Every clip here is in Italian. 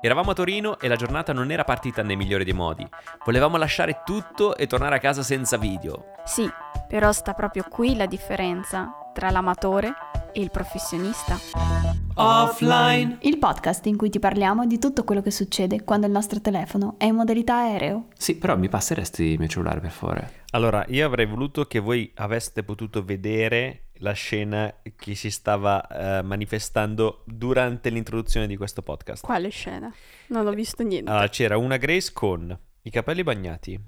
Eravamo a Torino e la giornata non era partita nel migliore dei modi. Volevamo lasciare tutto e tornare a casa senza video. Sì, però sta proprio qui la differenza tra l'amatore e il professionista. Offline. Il podcast in cui ti parliamo di tutto quello che succede quando il nostro telefono è in modalità aereo. Sì, però mi passeresti il mio cellulare per favore. Allora, io avrei voluto che voi aveste potuto vedere la scena che si stava eh, manifestando durante l'introduzione di questo podcast. Quale scena? Non ho visto niente. Allora, c'era una Grace con i capelli bagnati,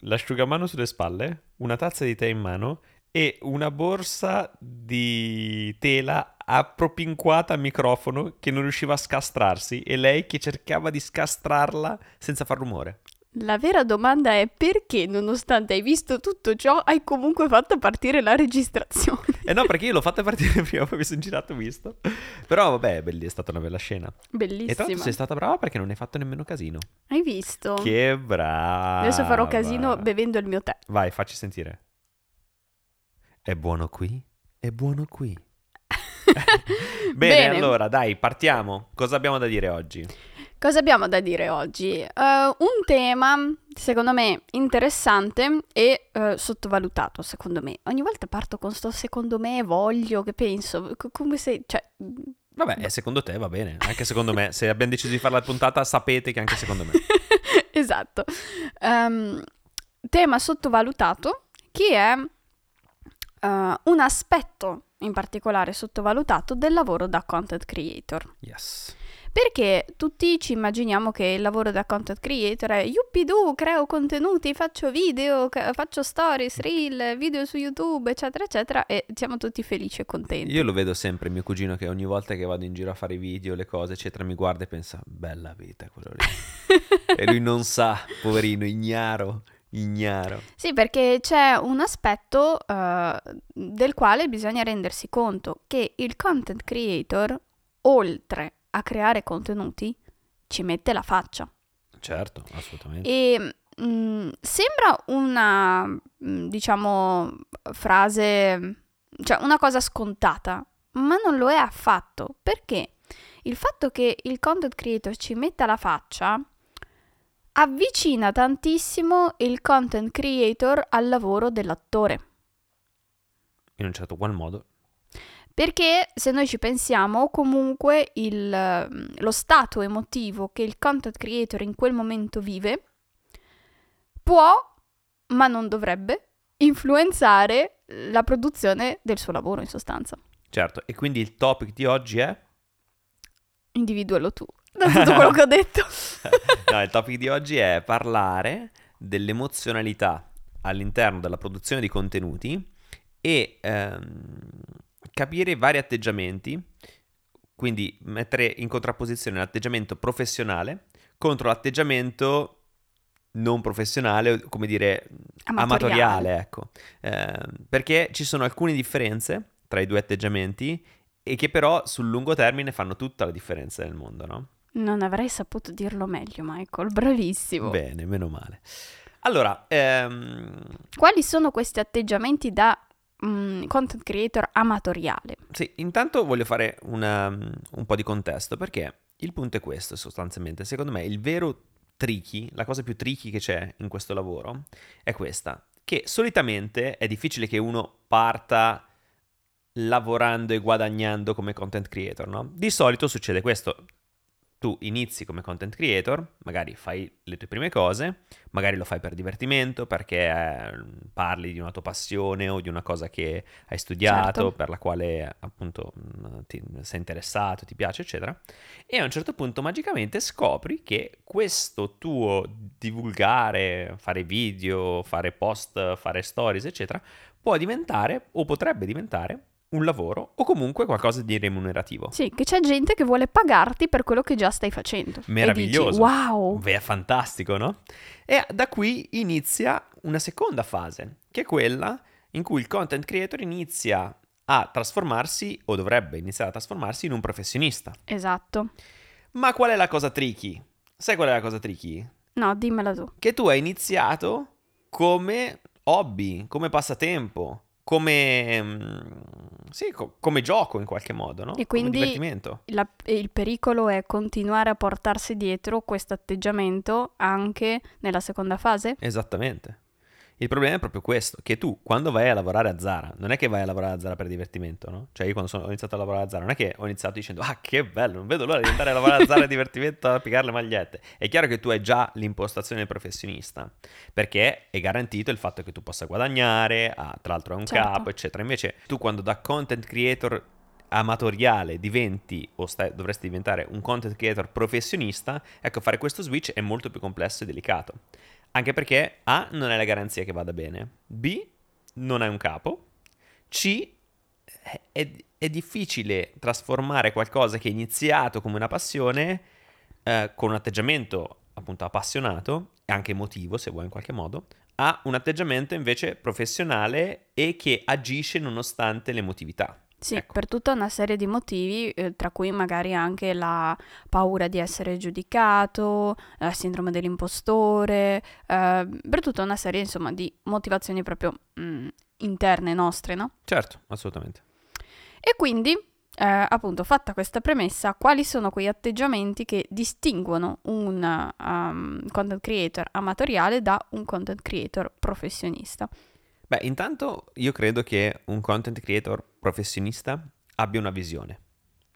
l'asciugamano sulle spalle, una tazza di tè in mano e una borsa di tela appropinquata al microfono che non riusciva a scastrarsi e lei che cercava di scastrarla senza far rumore. La vera domanda è perché, nonostante hai visto tutto ciò, hai comunque fatto partire la registrazione? Eh no, perché io l'ho fatta partire prima, poi mi sono girato visto. Però vabbè, belli, è stata una bella scena. E tra l'altro Bellissima. sei stata brava perché non hai fatto nemmeno casino. Hai visto? Che brava. Adesso farò casino bevendo il mio tè. Vai, facci sentire. È buono qui? È buono qui. Bene, Bene. allora, dai, partiamo. Cosa abbiamo da dire oggi? Cosa abbiamo da dire oggi? Eh, un tema, secondo me, interessante e eh, sottovalutato, secondo me. Ogni volta parto con sto secondo me, voglio, che penso, co- come se... Cioè, Vabbè, eh, secondo te va bene. Anche secondo me. Se abbiamo deciso di fare la puntata, sapete che anche secondo me. esatto. Ehm, tema sottovalutato che è eh, un aspetto in particolare sottovalutato del lavoro da content creator. Yes. Perché tutti ci immaginiamo che il lavoro da content creator è yuppidoo, creo contenuti, faccio video, faccio stories, reel, video su YouTube, eccetera, eccetera, e siamo tutti felici e contenti. Io lo vedo sempre, mio cugino, che ogni volta che vado in giro a fare i video, le cose, eccetera, mi guarda e pensa, bella vita quello lì. e lui non sa, poverino, ignaro, ignaro. Sì, perché c'è un aspetto eh, del quale bisogna rendersi conto che il content creator, oltre a creare contenuti, ci mette la faccia. Certo, assolutamente. E mm, sembra una, mm, diciamo, frase, cioè una cosa scontata, ma non lo è affatto, perché il fatto che il content creator ci metta la faccia avvicina tantissimo il content creator al lavoro dell'attore. In un certo qual modo. Perché se noi ci pensiamo, comunque il, lo stato emotivo che il content creator in quel momento vive può, ma non dovrebbe, influenzare la produzione del suo lavoro in sostanza. Certo, e quindi il topic di oggi è... Individualo tu, da tutto quello che ho detto. no, il topic di oggi è parlare dell'emozionalità all'interno della produzione di contenuti e ehm, capire i vari atteggiamenti, quindi mettere in contrapposizione l'atteggiamento professionale contro l'atteggiamento non professionale, o come dire, Amatoriale. amatoriale, ecco. Ehm, perché ci sono alcune differenze tra i due atteggiamenti e che però sul lungo termine fanno tutta la differenza nel mondo, no? Non avrei saputo dirlo meglio, Michael, bravissimo. Bene, meno male. Allora, ehm, Quali sono questi atteggiamenti da mm, content creator amatoriale? sì, intanto voglio fare una- un po' di contesto perché il punto è questo sostanzialmente. Secondo me il vero tricky, la cosa più tricky che c'è in questo lavoro è questa, che solitamente è difficile che uno parta lavorando e guadagnando come content creator, no? Di solito succede questo. Tu inizi come content creator, magari fai le tue prime cose, magari lo fai per divertimento, perché eh, parli di una tua passione o di una cosa che hai studiato, Certo. per la quale appunto mh, ti sei interessato, ti piace, eccetera. E a un certo punto magicamente scopri che questo tuo divulgare, fare video, fare post, fare stories, eccetera, può diventare o potrebbe diventare un lavoro o comunque qualcosa di remunerativo. Sì, che c'è gente che vuole pagarti per quello che già stai facendo. Meraviglioso. Dici, wow! Beh, è fantastico, no? E da qui inizia una seconda fase, che è quella in cui il content creator inizia a trasformarsi, o dovrebbe iniziare a trasformarsi, in un professionista. Esatto. Ma qual è la cosa tricky? Sai qual è la cosa tricky? No, dimmela tu. Che tu hai iniziato come hobby, come passatempo, come mm, Sì, co- come gioco in qualche modo, no? E quindi-. La- il pericolo è continuare a portarsi dietro questo atteggiamento anche nella seconda fase? Esattamente. Il problema è proprio questo, che tu quando vai a lavorare a Zara, non è che vai a lavorare a Zara per divertimento, no? Cioè io quando sono- ho iniziato a lavorare a Zara, non è che ho iniziato dicendo ah che bello, non vedo l'ora di andare a lavorare a Zara a divertimento a piegare le magliette. È chiaro che tu hai già l'impostazione professionista, perché è garantito il fatto che tu possa guadagnare, ah, tra l'altro è un Certo. capo, eccetera. Invece tu quando da content creator amatoriale diventi o stai- dovresti diventare un content creator professionista, ecco fare questo switch è molto più complesso e delicato. Anche perché A non è la garanzia che vada bene, B non hai un capo, C è, è difficile trasformare qualcosa che è iniziato come una passione eh, con un atteggiamento appunto appassionato e anche emotivo se vuoi in qualche modo a un atteggiamento invece professionale e che agisce nonostante l'emotività. Sì, Ecco. per tutta una serie di motivi, eh, tra cui magari anche la paura di essere giudicato, la sindrome dell'impostore, eh, per tutta una serie, insomma, di motivazioni proprio mm, interne nostre, no? Certo, assolutamente. E quindi, eh, appunto, fatta questa premessa, quali sono quei atteggiamenti che distinguono un um, content creator amatoriale da un content creator professionista? Beh, intanto io credo che un content creator professionista abbia una visione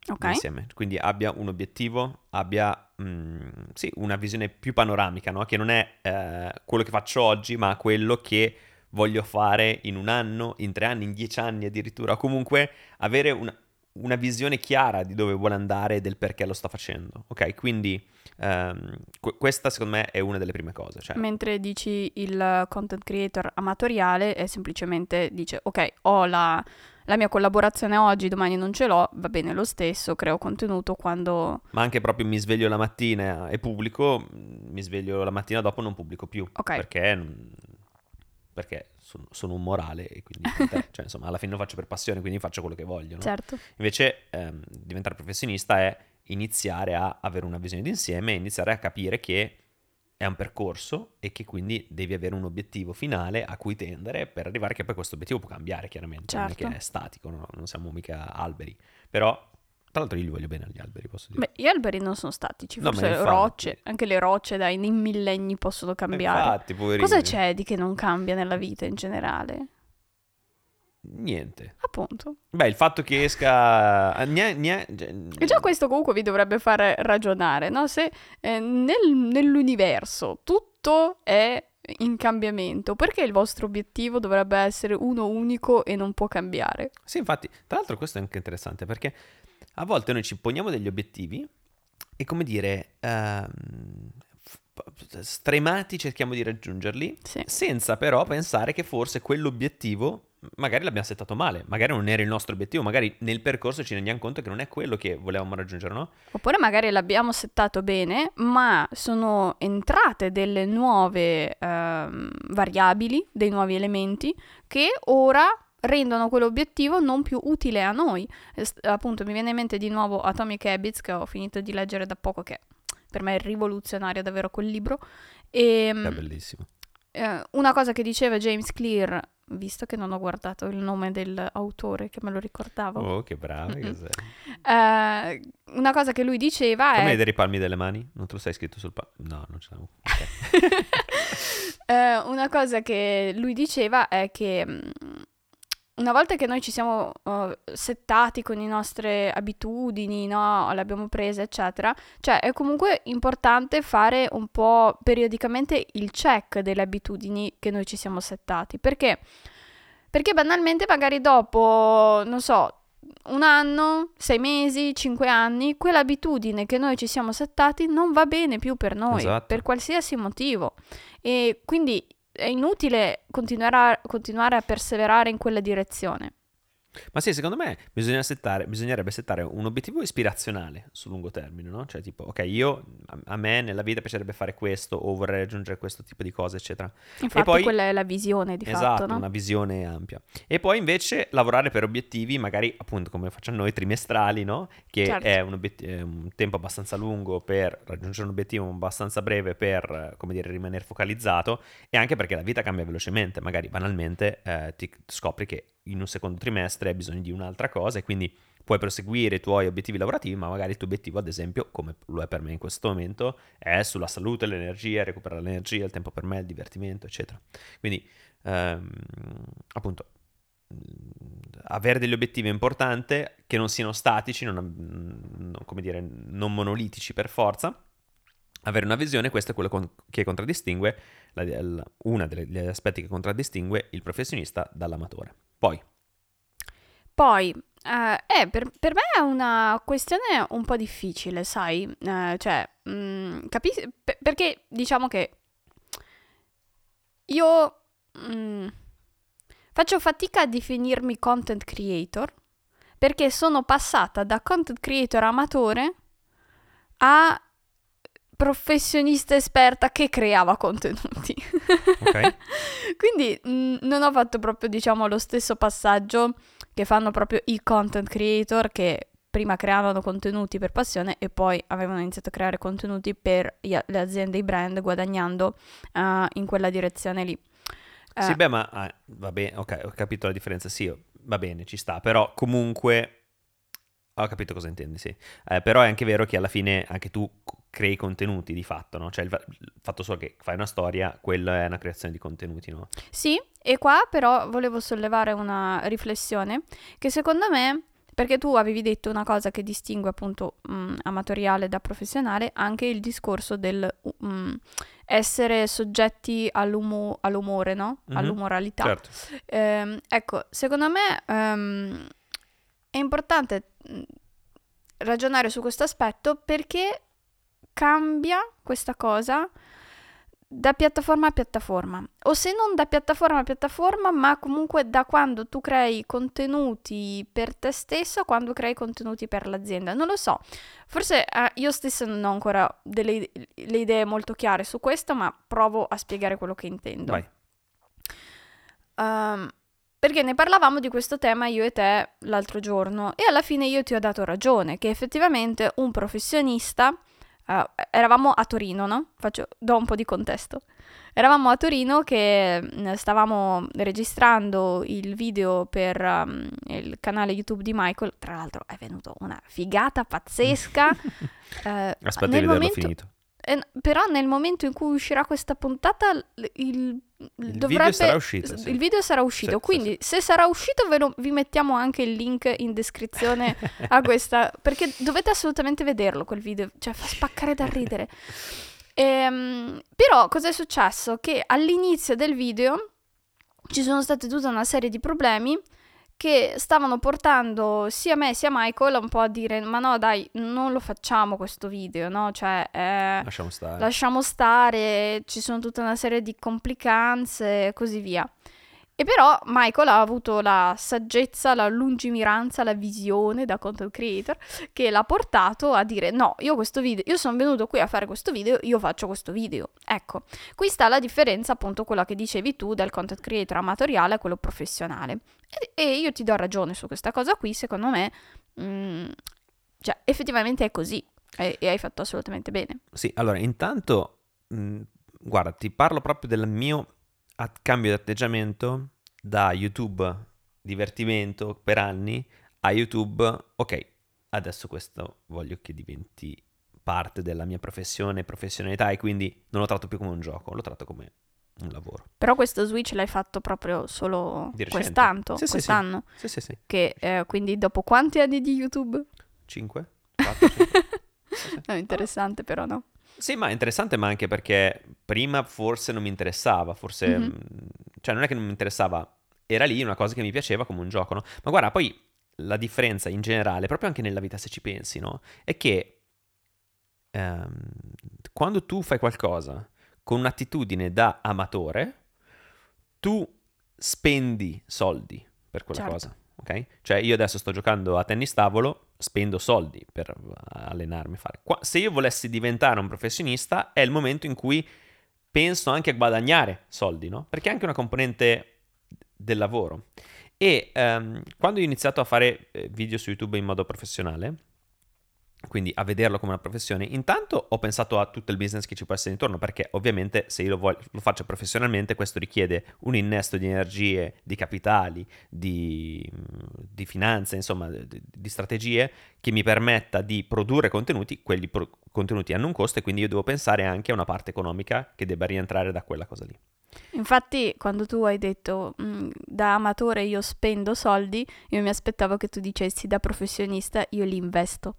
Ok? insieme, quindi abbia un obiettivo, abbia mm, sì, una visione più panoramica, no? che non è eh, quello che faccio oggi, ma quello che voglio fare in un anno, in tre anni, in dieci anni addirittura, comunque avere una, una visione chiara di dove vuole andare e del perché lo sta facendo, ok? Quindi ehm, que- questa secondo me è una delle prime cose, cioè, Mentre dici il content creator amatoriale è semplicemente dice ok, ho la, la mia collaborazione oggi, domani non ce l'ho, va bene lo stesso, creo contenuto quando... ma anche proprio mi sveglio la mattina e pubblico, mm, mi sveglio la mattina dopo non pubblico più, Ok. perché, mm, perché sono, sono un morale e quindi cioè, insomma alla fine lo faccio per passione, quindi faccio quello che voglio. no? Certo. Invece ehm, diventare professionista è iniziare a avere una visione d'insieme e iniziare a capire che è un percorso e che quindi devi avere un obiettivo finale a cui tendere per arrivare che poi questo obiettivo può cambiare chiaramente, non è Certo. che è statico, no? non siamo mica alberi, però tra l'altro io li voglio bene agli alberi, posso dire. Beh, gli alberi non sono statici, No, forse rocce, anche le rocce dai, nei millenni possono cambiare. Infatti, poverini. Cosa c'è di che non cambia nella vita in generale? Niente. Appunto. Beh, il fatto che esca... ah, gne- gne- E già questo comunque vi dovrebbe fare ragionare, no? Se eh, nel- nell'universo tutto è in cambiamento, perché il vostro obiettivo dovrebbe essere uno unico e non può cambiare? Sì, infatti, tra l'altro questo è anche interessante perché a volte noi ci poniamo degli obiettivi e come dire, f- stremati cerchiamo di raggiungerli Sì. senza però pensare che forse quell'obiettivo magari l'abbiamo settato male, magari non era il nostro obiettivo, magari nel percorso ci rendiamo conto che non è quello che volevamo raggiungere, no? Oppure magari l'abbiamo settato bene, ma sono entrate delle nuove ehm, variabili, dei nuovi elementi che ora rendono quell'obiettivo non più utile a noi. Eh, appunto, mi viene in mente di nuovo Atomic Habits che ho finito di leggere da poco, che per me è rivoluzionario davvero quel libro. E È bellissimo. eh, una cosa che diceva James Clear, visto che non ho guardato il nome dell'autore, che me lo ricordavo, Oh, che bravi che sei. eh, una cosa che lui diceva Come è... vedere i palmi delle mani? Non te lo sei scritto sul palmo? No, non ce l'avevo. Ok. Eh, una cosa che lui diceva è che mm, una volta che noi ci siamo eh, settati con le nostre abitudini, no, le abbiamo prese, eccetera, cioè è comunque importante fare un po' periodicamente il check delle abitudini che noi ci siamo settati. Perché? Perché banalmente magari dopo, non so, un anno, sei mesi, cinque anni, quell'abitudine che noi ci siamo settati non va bene più per noi, Esatto. per qualsiasi motivo. E quindi è inutile continuare a, continuare a perseverare in quella direzione. Ma sì, secondo me bisogna settare, bisognerebbe settare un obiettivo ispirazionale sul lungo termine, no? Cioè tipo, ok, io, a, me nella vita piacerebbe fare questo o vorrei raggiungere questo tipo di cose, eccetera. Infatti poi- quella è la visione di esatto, fatto, no? una visione ampia. E poi invece lavorare per obiettivi, magari appunto come facciamo noi, trimestrali, no? Che Certo. è un, obiet- è un tempo abbastanza lungo per raggiungere un obiettivo, abbastanza breve per, come dire, rimanere focalizzato e anche perché la vita cambia velocemente, magari banalmente eh, ti scopri che in un secondo trimestre hai bisogno di un'altra cosa e quindi puoi proseguire i tuoi obiettivi lavorativi, ma magari il tuo obiettivo, ad esempio, come lo è per me in questo momento, è sulla salute, l'energia, recuperare l'energia, il tempo per me, il divertimento, eccetera. Quindi, ehm, appunto, avere degli obiettivi è importante, che non siano statici, non, come dire, non monolitici per forza, avere una visione, questo è quello con, che contraddistingue, la, la, uno degli aspetti che contraddistingue il professionista dall'amatore. Poi. Poi, eh, eh, per, per, me è una questione un po' difficile, sai? Eh, cioè, mm, capisci? P- perché diciamo che io mm, faccio fatica a definirmi content creator perché sono passata da content creator amatore a professionista esperta che creava contenuti. Ok. Quindi mh, mm, non ho fatto proprio, diciamo, lo stesso passaggio che fanno proprio i content creator che prima creavano contenuti per passione e poi avevano iniziato a creare contenuti per le aziende, i brand, guadagnando uh, in quella direzione lì. Uh, sì, beh, ma ah, va bene, ok, ho capito la differenza, sì, va bene, ci sta, però comunque ho capito cosa intendi, sì. Eh, però è anche vero che alla fine anche tu crei contenuti di fatto, no? Cioè il, il, fatto solo che fai una storia, quella è una creazione di contenuti, no? Sì, e qua però volevo sollevare una riflessione che secondo me, perché tu avevi detto una cosa che distingue appunto mh, amatoriale da professionale, anche il discorso del mh, essere soggetti all'umo- all'umore, no? Mm-hmm, All'umoralità. Certo. Eh, ecco, secondo me... Um, è importante ragionare su questo aspetto perché cambia questa cosa da piattaforma a piattaforma. O se non da piattaforma a piattaforma ma comunque da quando tu crei contenuti per te stesso a quando crei contenuti per l'azienda. Non lo so. Forse eh, io stessa non ho ancora delle idee molto chiare su questo ma provo a spiegare quello che intendo. Um, perché ne parlavamo di questo tema io e te l'altro giorno e alla fine io ti ho dato ragione che effettivamente un professionista, uh, eravamo a Torino, no? Faccio, do un po' di contesto. Eravamo a Torino che mm, stavamo registrando il video per um, il canale YouTube di Michael, tra l'altro è venuto una figata pazzesca. uh, Aspetta di vederlo momento... finito. Eh, però nel momento in cui uscirà questa puntata il, il dovrebbe, video sarà uscito. Sì. Il video sarà uscito, sì, quindi sì, se sarà uscito lo, vi mettiamo anche il link in descrizione a questa, perché dovete assolutamente vederlo quel video, cioè fa spaccare da ridere. Ehm, però cosa è successo? Che all'inizio del video ci sono state tutta una serie di problemi che stavano portando sia me sia Michael un po' a dire ma no dai non lo facciamo questo video no? Cioè eh, lasciamo stare. lasciamo stare ci sono tutta una serie di complicanze e così via e però Michael ha avuto la saggezza, la lungimiranza, la visione da content creator che l'ha portato a dire no, io questo video, io sono venuto qui a fare questo video, io faccio questo video. Ecco, qui sta la differenza appunto quella che dicevi tu del content creator amatoriale a quello professionale. E, e io ti do ragione su questa cosa qui, secondo me, mh, mm, cioè effettivamente è così e, e, hai fatto assolutamente bene. Sì, allora intanto, mh, mm, guarda, ti parlo proprio del mio a cambio di atteggiamento da YouTube divertimento per anni a YouTube, ok, adesso questo voglio che diventi parte della mia professione, professionalità e quindi non lo tratto più come un gioco, lo tratto come un lavoro. Però questo switch l'hai fatto proprio solo quest'anno, sì, quest'anno. Sì, sì, sì. Che eh, quindi dopo quanti anni di YouTube? 5? 4, 5. no, interessante però, no? Sì, ma è interessante, ma anche perché prima forse non mi interessava, forse... Mm-hmm. Cioè, non è che non mi interessava, era lì una cosa che mi piaceva come un gioco, no? Ma guarda, poi la differenza in generale, proprio anche nella vita se ci pensi, no? È che ehm, quando tu fai qualcosa con un'attitudine da amatore, tu spendi soldi per quella certo. cosa, ok? Cioè io adesso sto giocando a tennis tavolo, spendo soldi per allenarmi fare. Qua, se io volessi diventare un professionista, è il momento in cui penso anche a guadagnare soldi, no? Perché è anche una componente del lavoro. E um, quando ho iniziato a fare eh, video su YouTube in modo professionale, quindi a vederlo come una professione, intanto ho pensato a tutto il business che ci può essere intorno, perché ovviamente se io lo, voglio, lo faccio professionalmente questo richiede un innesto di energie, di capitali, di, di finanze, insomma di, di, strategie che mi permetta di produrre contenuti, quelli pro- contenuti hanno un costo e quindi io devo pensare anche a una parte economica che debba rientrare da quella cosa lì. Infatti, quando tu hai detto da amatore io spendo soldi, io mi aspettavo che tu dicessi da professionista io li investo.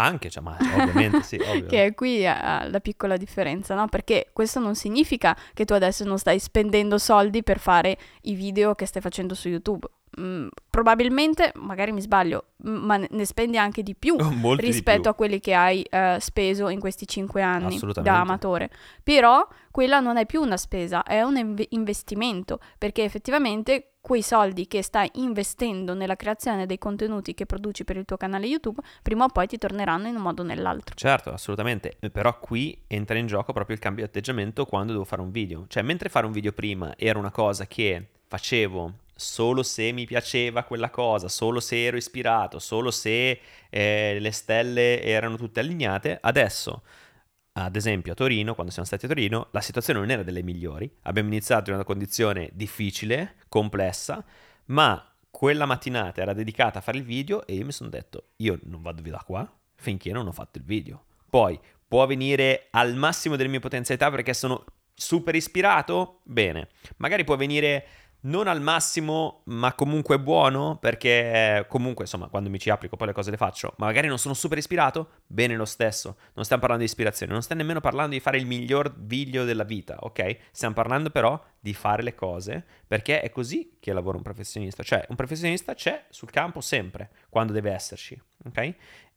Anche, ma ovviamente sì, ovvio. che è qui la piccola differenza, no? Perché questo non significa che tu adesso non stai spendendo soldi per fare i video che stai facendo su YouTube. Mm, probabilmente, magari mi sbaglio, ma ne spendi anche di più rispetto di più. a quelli che hai uh, speso in questi cinque anni da amatore. Però quella non è più una spesa, è un inv- investimento, perché effettivamente quei soldi che stai investendo nella creazione dei contenuti che produci per il tuo canale YouTube, prima o poi ti torneranno in un modo o nell'altro. Certo, assolutamente, però qui entra in gioco proprio il cambio di atteggiamento quando devo fare un video. Cioè, mentre fare un video prima era una cosa che facevo solo se mi piaceva quella cosa, solo se ero ispirato, solo se eh, le stelle erano tutte allineate, adesso ad esempio a Torino, quando siamo stati a Torino, la situazione non era delle migliori. Abbiamo iniziato in una condizione difficile, complessa, ma quella mattinata era dedicata a fare il video e io mi sono detto, io non vado via da qua finché non ho fatto il video. Poi può venire al massimo delle mie potenzialità perché sono super ispirato? Bene. Magari può venire non al massimo, ma comunque buono, perché comunque, insomma, quando mi ci applico poi le cose le faccio, ma magari non sono super ispirato, bene lo stesso. Non stiamo parlando di ispirazione, non stiamo nemmeno parlando di fare il miglior video della vita, ok? Stiamo parlando però di fare le cose, perché è così che lavora un professionista. Cioè, un professionista c'è sul campo sempre, quando deve esserci, ok?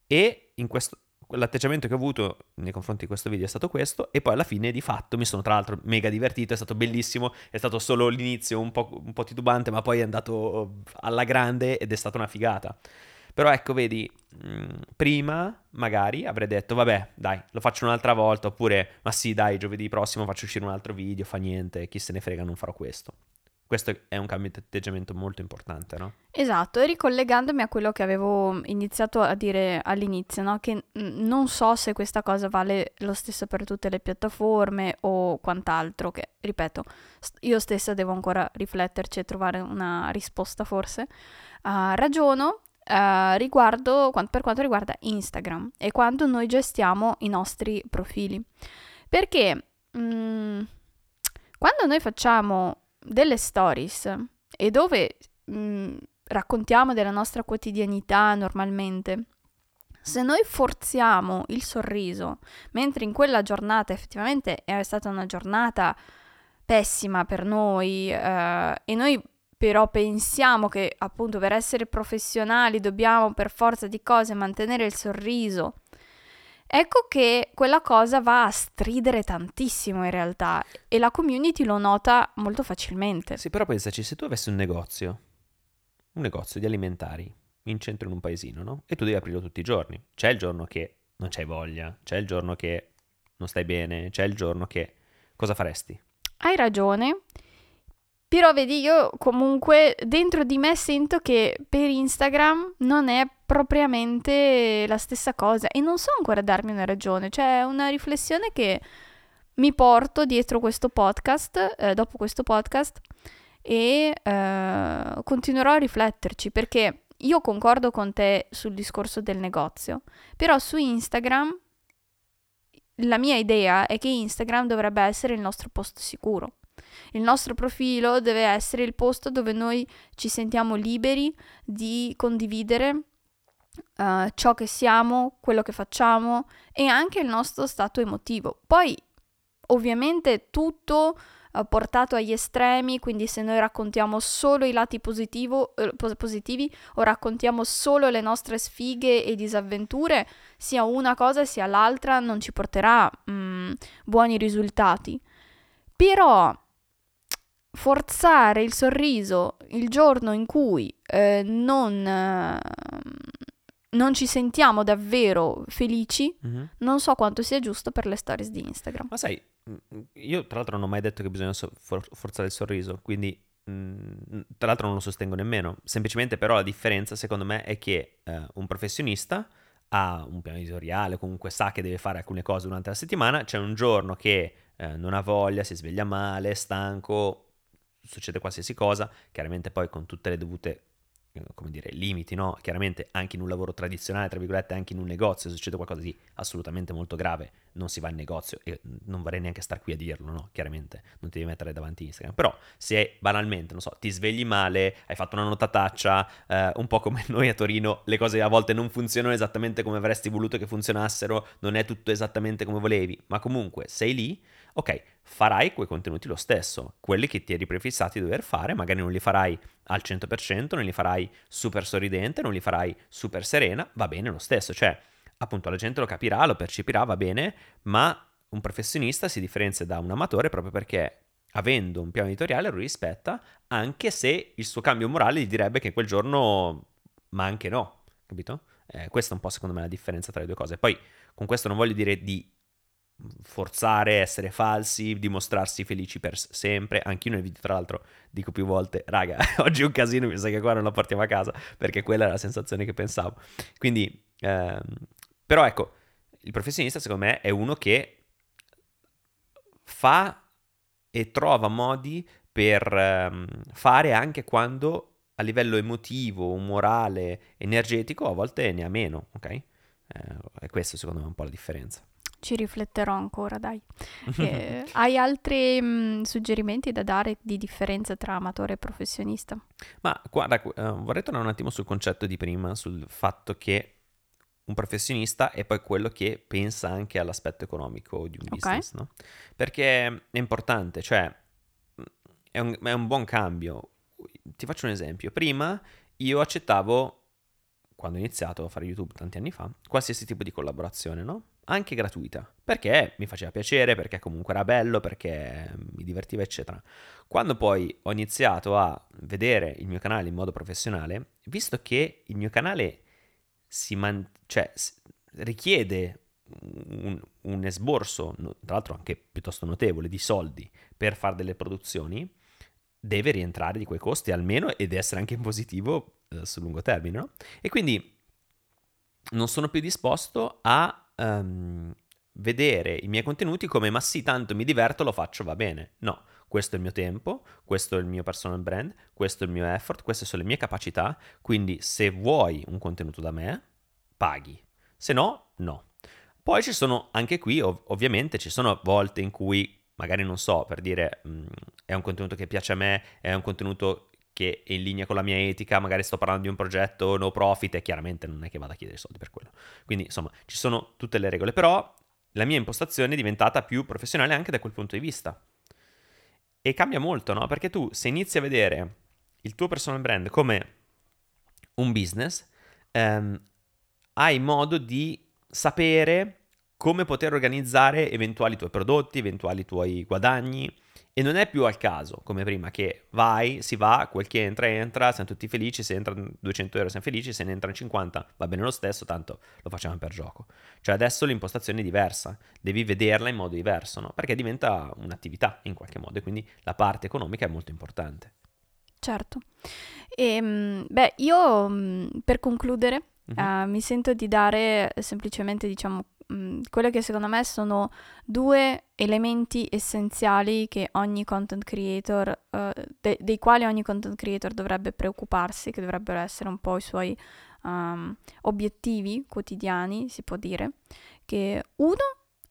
E in questo, l'atteggiamento che ho avuto nei confronti di questo video è stato questo e poi alla fine di fatto mi sono tra l'altro mega divertito, è stato bellissimo, è stato solo l'inizio un po', un po titubante ma poi è andato alla grande ed è stata una figata. Però ecco, vedi, mm, prima magari avrei detto, vabbè, dai, lo faccio un'altra volta, oppure, ma sì, dai, giovedì prossimo faccio uscire un altro video, fa niente, chi se ne frega, non farò questo. Questo è un cambio di atteggiamento molto importante, no? Esatto, e ricollegandomi a quello che avevo iniziato a dire all'inizio, no? che non so se questa cosa vale lo stesso per tutte le piattaforme o quant'altro, che ripeto, io stessa devo ancora rifletterci e trovare una risposta forse. Uh, ragiono uh, riguardo, per quanto riguarda Instagram e quando noi gestiamo i nostri profili. Perché mh, mm, quando noi facciamo delle stories e dove mh, mm, raccontiamo della nostra quotidianità normalmente, se noi forziamo il sorriso, mentre in quella giornata effettivamente è stata una giornata pessima per noi eh, e noi però pensiamo che appunto per essere professionali dobbiamo per forza di cose mantenere il sorriso Ecco che quella cosa va a stridere tantissimo in realtà e la community lo nota molto facilmente. Sì, però pensaci, se tu avessi un negozio, un negozio di alimentari in centro in un paesino, no? E tu devi aprirlo tutti i giorni. C'è il giorno che non c'hai voglia, c'è il giorno che non stai bene, c'è il giorno che... Cosa faresti? Hai ragione. Però vedi, io comunque dentro di me sento che per Instagram non è propriamente la stessa cosa e non so ancora darmi una ragione, cioè una riflessione che mi porto dietro questo podcast, eh, dopo questo podcast e eh, continuerò a rifletterci perché io concordo con te sul discorso del negozio, però su Instagram la mia idea è che Instagram dovrebbe essere il nostro posto sicuro. Il nostro profilo deve essere il posto dove noi ci sentiamo liberi di condividere uh, ciò che siamo, quello che facciamo e anche il nostro stato emotivo. Poi, ovviamente, tutto uh, portato agli estremi, quindi se noi raccontiamo solo i lati positivo, eh, positivi o raccontiamo solo le nostre sfighe e disavventure, sia una cosa sia l'altra non ci porterà mm, buoni risultati. Però forzare il sorriso il giorno in cui eh, non, eh, non, ci sentiamo davvero felici, mm-hmm. non so quanto sia giusto per le stories di Instagram. Ma sai, io tra l'altro non ho mai detto che bisogna so- for- forzare il sorriso, quindi tra l'altro non lo sostengo nemmeno, semplicemente però la differenza secondo me è che eh, un professionista ha un piano editoriale, comunque sa che deve fare alcune cose durante la settimana, c'è un giorno che eh, non ha voglia, si sveglia male, è stanco, succede qualsiasi cosa, chiaramente poi con tutte le dovute come dire, limiti, no? Chiaramente anche in un lavoro tradizionale, tra virgolette, anche in un negozio, se succede qualcosa di assolutamente molto grave, non si va in negozio e non vorrei neanche star qui a dirlo, no? Chiaramente, non ti devi mettere davanti Instagram. Però se banalmente, non so, ti svegli male, hai fatto una notataccia, eh, un po' come noi a Torino, le cose a volte non funzionano esattamente come avresti voluto che funzionassero, non è tutto esattamente come volevi, ma comunque sei lì, ok, farai quei contenuti lo stesso, quelli che ti eri prefissati di dover fare, magari non li farai al 100%, non li farai super sorridente, non li farai super serena, va bene lo stesso, cioè appunto la gente lo capirà, lo percepirà, va bene, ma un professionista si differenzia da un amatore proprio perché avendo un piano editoriale lo rispetta, anche se il suo cambio morale gli direbbe che quel giorno, ma anche no, capito? Eh, questa è un po' secondo me la differenza tra le due cose. Poi con questo non voglio dire di forzare, essere falsi, dimostrarsi felici per sempre. Anch'io nel video, tra l'altro, dico più volte, raga, oggi è un casino, mi sa che qua non la portiamo a casa, perché quella è la sensazione che pensavo. Quindi, ehm, però ecco, il professionista secondo me è uno che fa e trova modi per ehm, fare anche quando a livello emotivo, morale, energetico a volte ne ha meno, ok? Eh, e questo secondo me è un po' la differenza. Ci rifletterò ancora, dai. Eh, hai altri mh, suggerimenti da dare di differenza tra amatore e professionista? Ma guarda, uh, vorrei tornare un attimo sul concetto di prima, sul fatto che un professionista è poi quello che pensa anche all'aspetto economico di un business, okay. no? Perché è importante, cioè è un, è un buon cambio. Ti faccio un esempio. Prima io accettavo, quando ho iniziato a fare YouTube tanti anni fa, qualsiasi tipo di collaborazione, no? Anche gratuita, perché mi faceva piacere, perché comunque era bello, perché mi divertiva, eccetera. Quando poi ho iniziato a vedere il mio canale in modo professionale, visto che il mio canale si man- cioè, richiede un, un esborso, tra l'altro anche piuttosto notevole, di soldi per fare delle produzioni, deve rientrare di quei costi almeno ed essere anche in positivo eh, sul lungo termine, no? E quindi non sono più disposto a um, vedere i miei contenuti come ma sì, tanto mi diverto, lo faccio, va bene. No, questo è il mio tempo, questo è il mio personal brand, questo è il mio effort, queste sono le mie capacità, quindi se vuoi un contenuto da me, paghi. Se no, no. Poi ci sono anche qui, ov- ovviamente, ci sono volte in cui magari non so, per dire, mh, è un contenuto che piace a me, è un contenuto che è in linea con la mia etica, magari sto parlando di un progetto no profit e chiaramente non è che vada a chiedere soldi per quello. Quindi insomma ci sono tutte le regole, però la mia impostazione è diventata più professionale anche da quel punto di vista. E cambia molto, no? Perché tu se inizi a vedere il tuo personal brand come un business, ehm, hai modo di sapere come poter organizzare eventuali tuoi prodotti, eventuali tuoi guadagni, e non è più al caso, come prima, che vai, si va, quel che entra, entra, siamo tutti felici, se entrano 200 euro siamo felici, se ne entrano 50 va bene lo stesso, tanto lo facciamo per gioco. Cioè adesso l'impostazione è diversa, devi vederla in modo diverso, no? Perché diventa un'attività in qualche modo e quindi la parte economica è molto importante. Certo. E, ehm, beh, io mm, per concludere uh, mi sento di dare semplicemente, diciamo, mh, quelle che secondo me sono due elementi essenziali che ogni content creator, uh, de- dei quali ogni content creator dovrebbe preoccuparsi, che dovrebbero essere un po' i suoi um, obiettivi quotidiani, si può dire, che uno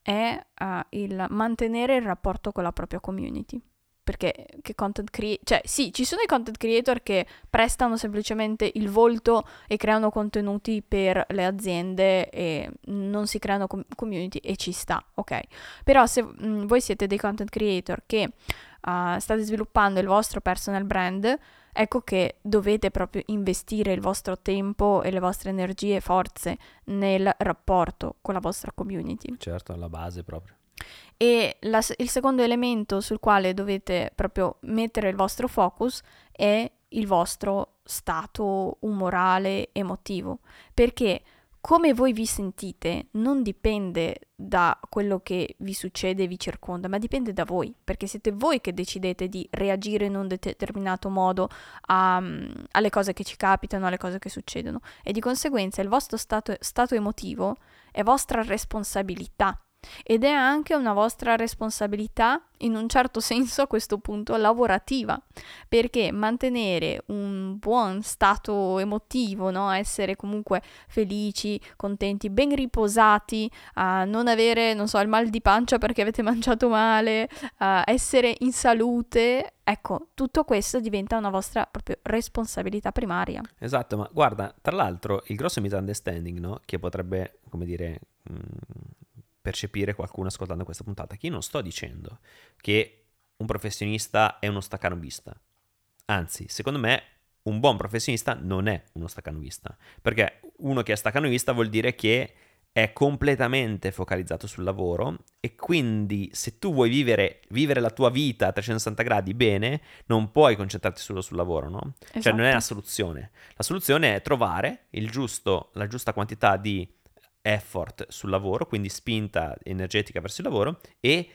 è uh, il mantenere il rapporto con la propria community perché che content creator, cioè sì, ci sono i content creator che prestano semplicemente il volto e creano contenuti per le aziende e non si creano com- community e ci sta, ok? Però se mh, mm, voi siete dei content creator che uh, state sviluppando il vostro personal brand, ecco che dovete proprio investire il vostro tempo e le vostre energie e forze nel rapporto con la vostra community. Certo, alla base proprio. E la, il secondo elemento sul quale dovete proprio mettere il vostro focus è il vostro stato umorale, emotivo, perché come voi vi sentite non dipende da quello che vi succede e vi circonda, ma dipende da voi, perché siete voi che decidete di reagire in un determinato modo a, alle cose che ci capitano, alle cose che succedono. E di conseguenza il vostro stato, stato emotivo è vostra responsabilità ed è anche una vostra responsabilità, in un certo senso a questo punto lavorativa, perché mantenere un buon stato emotivo, no? essere comunque felici, contenti, ben riposati, uh, non avere, non so, il mal di pancia perché avete mangiato male, uh, essere in salute, ecco, tutto questo diventa una vostra proprio responsabilità primaria. Esatto, ma guarda, tra l'altro il grosso misunderstanding, no? che potrebbe, come dire... Mh percepire qualcuno ascoltando questa puntata, che io non sto dicendo che un professionista è uno staccanovista. Anzi, secondo me un buon professionista non è uno staccanovista, perché uno che è staccanovista vuol dire che è completamente focalizzato sul lavoro e quindi se tu vuoi vivere, vivere, la tua vita a 360 gradi bene, non puoi concentrarti solo sul lavoro, no? Esatto. Cioè non è la esatto. soluzione. La soluzione è trovare giusto, la giusta quantità di effort sul lavoro, quindi spinta energetica verso il lavoro e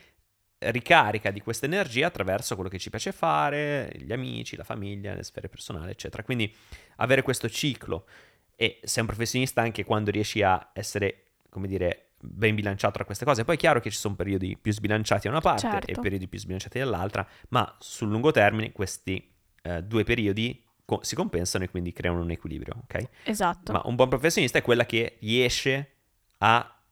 ricarica di questa energia attraverso quello che ci piace fare, gli amici, la famiglia, le sfere personali, eccetera. Quindi avere questo ciclo e sei un professionista anche quando riesci a essere, come dire, ben bilanciato tra queste cose. Poi è chiaro che ci sono periodi più sbilanciati da una parte certo. e periodi più sbilanciati dall'altra, ma sul lungo termine questi eh, due periodi co- si compensano e quindi creano un equilibrio, ok? Esatto. Ma un buon professionista è quella che riesce a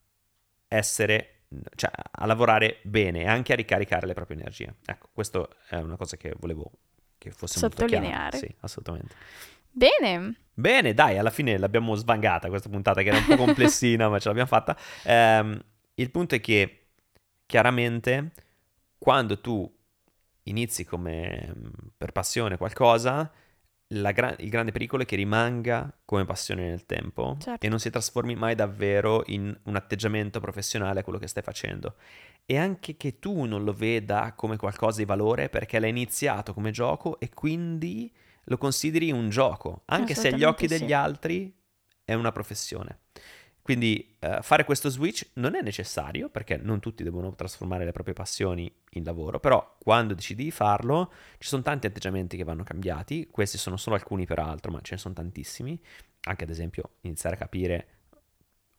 essere, cioè a lavorare bene e anche a ricaricare le proprie energie. Ecco, questa è una cosa che volevo che fosse sottolineare. Sì, assolutamente. Bene. Bene, dai, alla fine l'abbiamo svangata questa puntata che era un po' complessina, ma ce l'abbiamo fatta. Um, il punto è che chiaramente quando tu inizi come per passione qualcosa, gra- il grande pericolo è che rimanga come passione nel tempo certo. e non si trasformi mai davvero in un atteggiamento professionale a quello che stai facendo. E anche che tu non lo veda come qualcosa di valore perché l'hai iniziato come gioco e quindi lo consideri un gioco, anche se agli occhi degli altri è una professione. Quindi uh, fare questo switch non è necessario perché non tutti devono trasformare le proprie passioni in lavoro, però quando decidi di farlo ci sono tanti atteggiamenti che vanno cambiati, questi sono solo alcuni peraltro, ma ce ne sono tantissimi, anche ad esempio iniziare a capire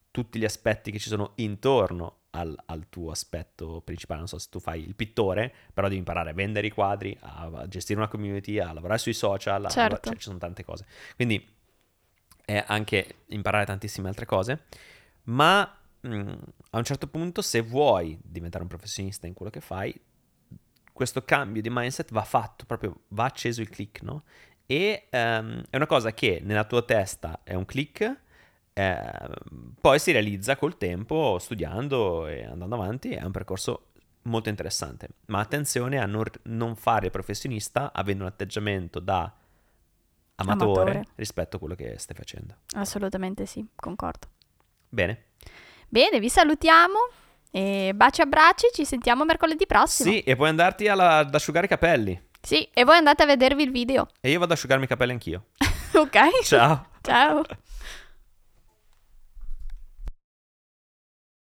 tutti gli aspetti che ci sono intorno al, al, tuo aspetto principale. Non so se tu fai il pittore, però devi imparare a vendere i quadri, a, gestire una community, a lavorare sui social, certo. a, cioè, ci sono tante cose. Quindi è anche imparare tantissime altre cose, ma mh, mm, a un certo punto se vuoi diventare un professionista in quello che fai, questo cambio di mindset va fatto, proprio va acceso il click, no? E um, è una cosa che nella tua testa è un click, eh, poi si realizza col tempo, studiando e andando avanti, è un percorso molto interessante. Ma attenzione a non, non fare professionista avendo un atteggiamento da amatore, amatore, rispetto a quello che stai facendo. Assolutamente sì, concordo. Bene. Bene, vi salutiamo. E baci e abbracci, ci sentiamo mercoledì prossimo. Sì, e puoi andarti alla, ad asciugare i capelli. Sì, e voi andate a vedervi il video. E io vado ad asciugarmi i capelli anch'io. ok. Ciao. Ciao.